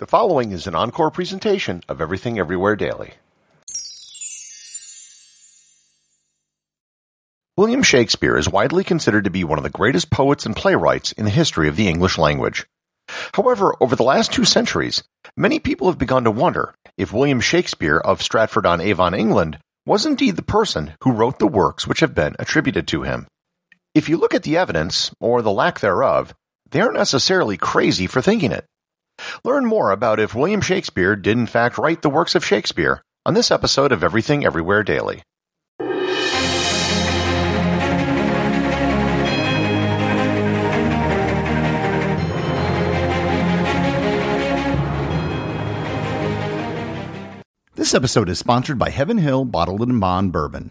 The following is an encore presentation of Everything Everywhere Daily. William Shakespeare is widely considered to be one of the greatest poets and playwrights in the history of the English language. However, over the last two centuries, many people have begun to wonder if William Shakespeare of Stratford-on-Avon, England, was indeed the person who wrote the works which have been attributed to him. If you look at the evidence, or the lack thereof, they aren't necessarily crazy for thinking it. Learn more about if William Shakespeare did in fact write the works of Shakespeare on this episode of Everything Everywhere Daily. This episode is sponsored by Heaven Hill Bottled in Bond Bourbon.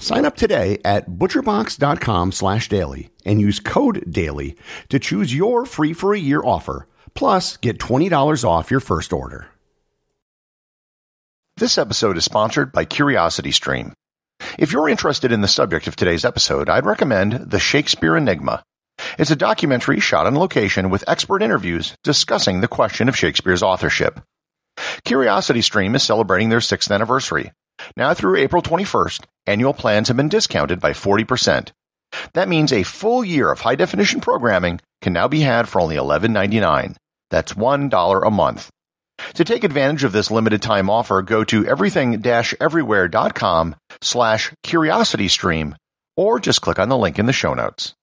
Sign up today at butcherbox.com slash daily and use code DAILY to choose your free for a year offer. Plus, get $20 off your first order. This episode is sponsored by CuriosityStream. If you're interested in the subject of today's episode, I'd recommend The Shakespeare Enigma. It's a documentary shot on location with expert interviews discussing the question of Shakespeare's authorship. CuriosityStream is celebrating their sixth anniversary. Now through April 21st, annual plans have been discounted by 40%. That means a full year of high definition programming can now be had for only $11.99. That's $1 a month. To take advantage of this limited time offer, go to everything-everywhere.com slash curiositystream or just click on the link in the show notes.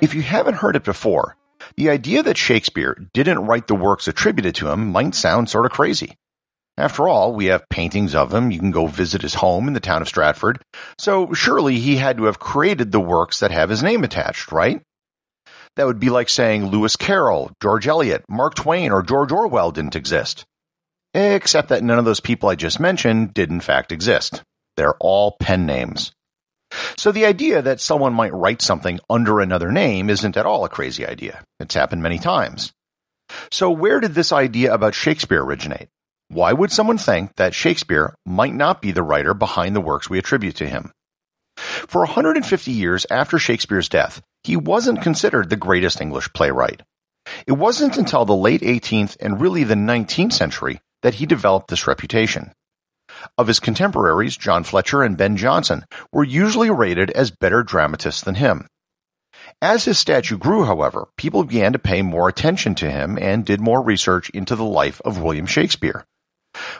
If you haven't heard it before, the idea that Shakespeare didn't write the works attributed to him might sound sort of crazy. After all, we have paintings of him. You can go visit his home in the town of Stratford. So surely he had to have created the works that have his name attached, right? That would be like saying Lewis Carroll, George Eliot, Mark Twain, or George Orwell didn't exist. Except that none of those people I just mentioned did in fact exist. They're all pen names. So the idea that someone might write something under another name isn't at all a crazy idea. It's happened many times. So where did this idea about Shakespeare originate? Why would someone think that Shakespeare might not be the writer behind the works we attribute to him? For 150 years after Shakespeare's death, he wasn't considered the greatest English playwright. It wasn't until the late 18th and really the 19th century that he developed this reputation. Of his contemporaries, John Fletcher and Ben Jonson were usually rated as better dramatists than him. As his stature grew, however, people began to pay more attention to him and did more research into the life of William Shakespeare.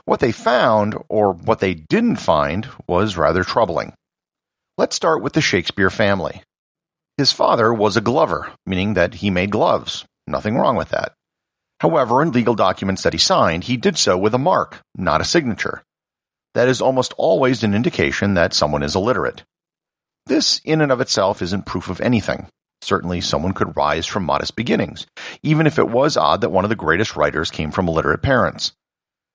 What they found, or what they didn't find, was rather troubling. Let's start with the Shakespeare family. His father was a glover, meaning that he made gloves. Nothing wrong with that. However, in legal documents that he signed, he did so with a mark, not a signature. That is almost always an indication that someone is illiterate. This, in and of itself, isn't proof of anything. Certainly, someone could rise from modest beginnings, even if it was odd that one of the greatest writers came from illiterate parents.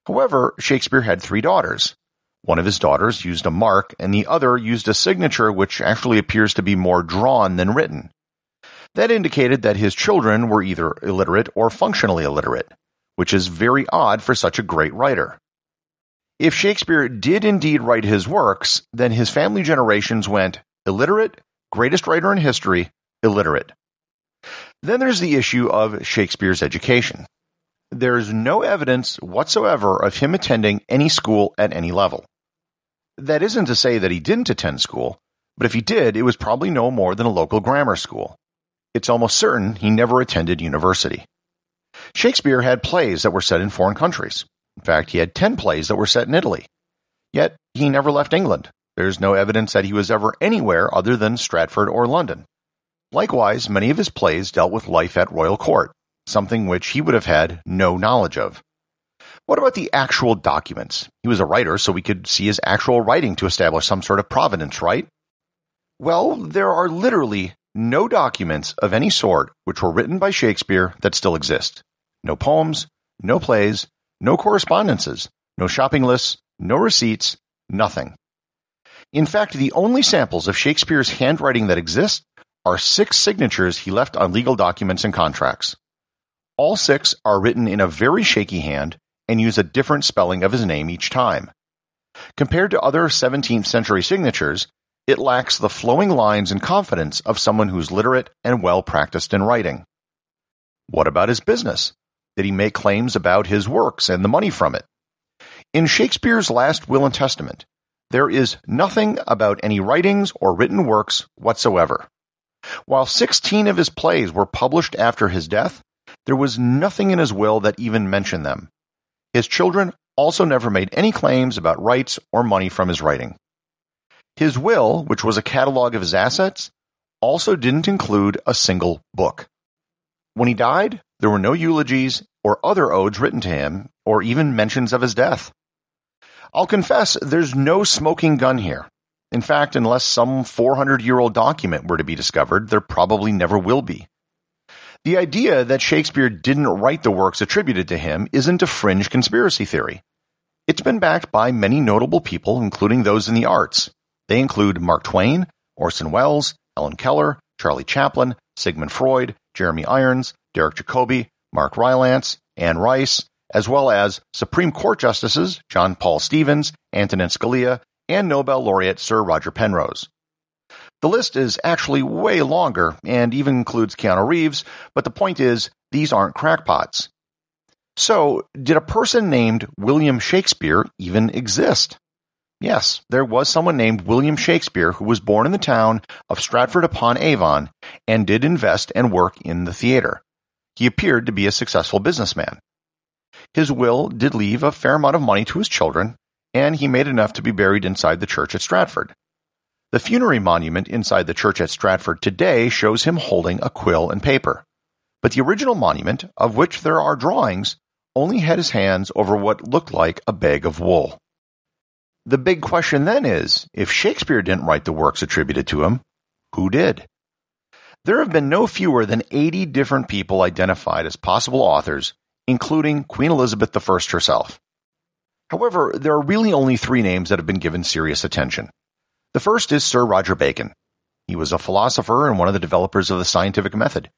However, Shakespeare had three daughters. One of his daughters used a mark, and the other used a signature which actually appears to be more drawn than written. That indicated that his children were either illiterate or functionally illiterate, which is very odd for such a great writer. If Shakespeare did indeed write his works, then his family generations went illiterate, greatest writer in history, illiterate. Then there's the issue of Shakespeare's education. There's no evidence whatsoever of him attending any school at any level. That isn't to say that he didn't attend school, but if he did, it was probably no more than a local grammar school. It's almost certain he never attended university. Shakespeare had plays that were set in foreign countries. In fact, he had 10 plays that were set in Italy. Yet, he never left England. There's no evidence that he was ever anywhere other than Stratford or London. Likewise, many of his plays dealt with life at royal court, something which he would have had no knowledge of. What about the actual documents? He was a writer, so we could see his actual writing to establish some sort of provenance, right? Well, there are literally no documents of any sort which were written by Shakespeare that still exist. No poems, no plays, no correspondences, no shopping lists, no receipts, nothing. In fact, the only samples of Shakespeare's handwriting that exist are six signatures he left on legal documents and contracts. All six are written in a very shaky hand and use a different spelling of his name each time. Compared to other 17th century signatures, it lacks the flowing lines and confidence of someone who's literate and well practiced in writing. What about his business? Did he make claims about his works and the money from it? In Shakespeare's last will and testament, there is nothing about any writings or written works whatsoever. While 16 of his plays were published after his death, there was nothing in his will that even mentioned them. His children also never made any claims about rights or money from his writing. His will, which was a catalog of his assets, also didn't include a single book. When he died, there were no eulogies or other odes written to him, or even mentions of his death. I'll confess, there's no smoking gun here. In fact, unless some 400 year old document were to be discovered, there probably never will be. The idea that Shakespeare didn't write the works attributed to him isn't a fringe conspiracy theory. It's been backed by many notable people, including those in the arts. They include Mark Twain, Orson Welles, Helen Keller, Charlie Chaplin, Sigmund Freud, Jeremy Irons, Derek Jacobi, Mark Rylance, Anne Rice, as well as Supreme Court Justices John Paul Stevens, Antonin Scalia, and Nobel laureate Sir Roger Penrose. The list is actually way longer and even includes Keanu Reeves, but the point is, these aren't crackpots. So, did a person named William Shakespeare even exist? Yes, there was someone named William Shakespeare who was born in the town of Stratford upon Avon and did invest and work in the theater. He appeared to be a successful businessman. His will did leave a fair amount of money to his children, and he made enough to be buried inside the church at Stratford. The funerary monument inside the church at Stratford today shows him holding a quill and paper. But the original monument, of which there are drawings, only had his hands over what looked like a bag of wool. The big question then is if Shakespeare didn't write the works attributed to him, who did? There have been no fewer than 80 different people identified as possible authors, including Queen Elizabeth I herself. However, there are really only three names that have been given serious attention. The first is Sir Roger Bacon. He was a philosopher and one of the developers of the scientific method.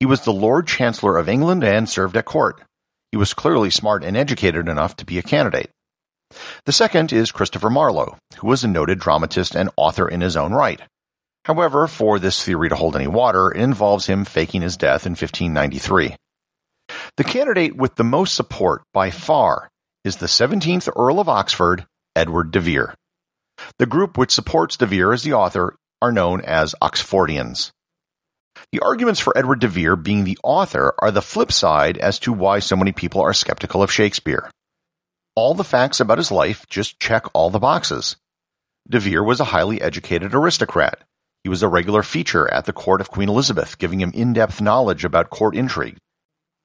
He was the Lord Chancellor of England and served at court. He was clearly smart and educated enough to be a candidate. The second is Christopher Marlowe, who was a noted dramatist and author in his own right. However, for this theory to hold any water, it involves him faking his death in 1593. The candidate with the most support by far is the 17th Earl of Oxford, Edward de Vere. The group which supports de Vere as the author are known as Oxfordians. The arguments for Edward de Vere being the author are the flip side as to why so many people are skeptical of Shakespeare. All the facts about his life just check all the boxes. De Vere was a highly educated aristocrat. He was a regular feature at the court of Queen Elizabeth, giving him in-depth knowledge about court intrigue.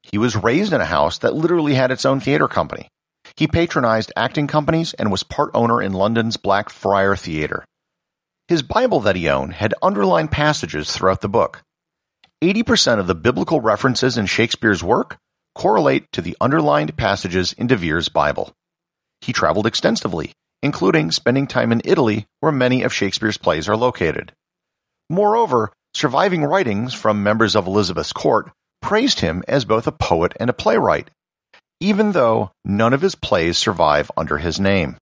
He was raised in a house that literally had its own theater company. He patronized acting companies and was part owner in London's Blackfriar Theatre. His Bible that he owned had underlined passages throughout the book. 80% of the biblical references in Shakespeare's work correlate to the underlined passages in De Vere's Bible. He traveled extensively, including spending time in Italy where many of Shakespeare's plays are located. Moreover, surviving writings from members of Elizabeth's court praised him as both a poet and a playwright, even though none of his plays survive under his name.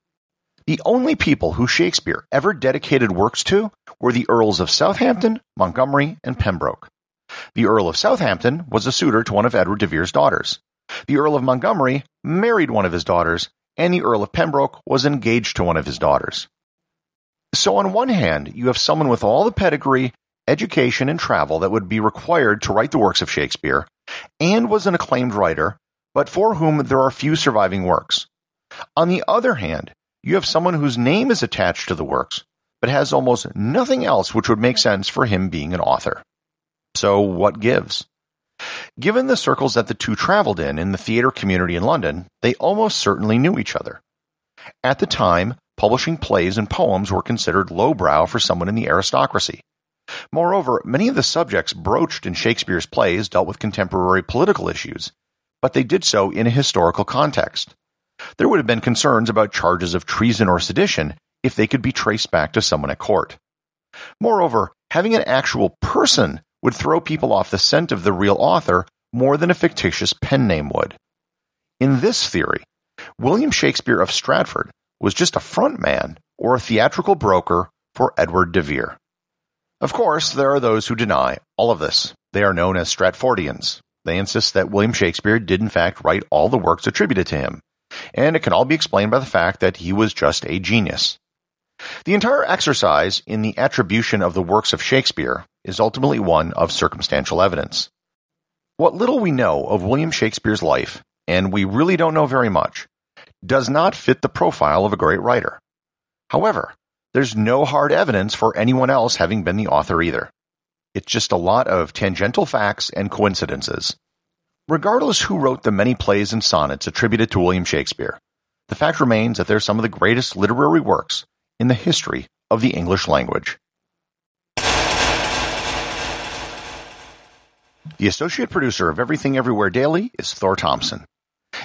The only people who Shakespeare ever dedicated works to were the Earls of Southampton, Montgomery, and Pembroke. The Earl of Southampton was a suitor to one of Edward de Vere's daughters. The Earl of Montgomery married one of his daughters, and the Earl of Pembroke was engaged to one of his daughters. So, on one hand, you have someone with all the pedigree, education, and travel that would be required to write the works of Shakespeare, and was an acclaimed writer, but for whom there are few surviving works. On the other hand, you have someone whose name is attached to the works, but has almost nothing else which would make sense for him being an author. So, what gives? Given the circles that the two traveled in in the theater community in London, they almost certainly knew each other. At the time, publishing plays and poems were considered lowbrow for someone in the aristocracy. Moreover, many of the subjects broached in Shakespeare's plays dealt with contemporary political issues, but they did so in a historical context. There would have been concerns about charges of treason or sedition if they could be traced back to someone at court. Moreover, having an actual person would throw people off the scent of the real author more than a fictitious pen name would. In this theory, William Shakespeare of Stratford was just a front man or a theatrical broker for Edward de Vere. Of course, there are those who deny all of this. They are known as Stratfordians. They insist that William Shakespeare did in fact write all the works attributed to him, and it can all be explained by the fact that he was just a genius. The entire exercise in the attribution of the works of Shakespeare is ultimately one of circumstantial evidence. What little we know of William Shakespeare's life, and we really don't know very much, does not fit the profile of a great writer. However, there's no hard evidence for anyone else having been the author either. It's just a lot of tangential facts and coincidences. Regardless who wrote the many plays and sonnets attributed to William Shakespeare, the fact remains that they're some of the greatest literary works in the history of the English language. The associate producer of Everything Everywhere Daily is Thor Thompson.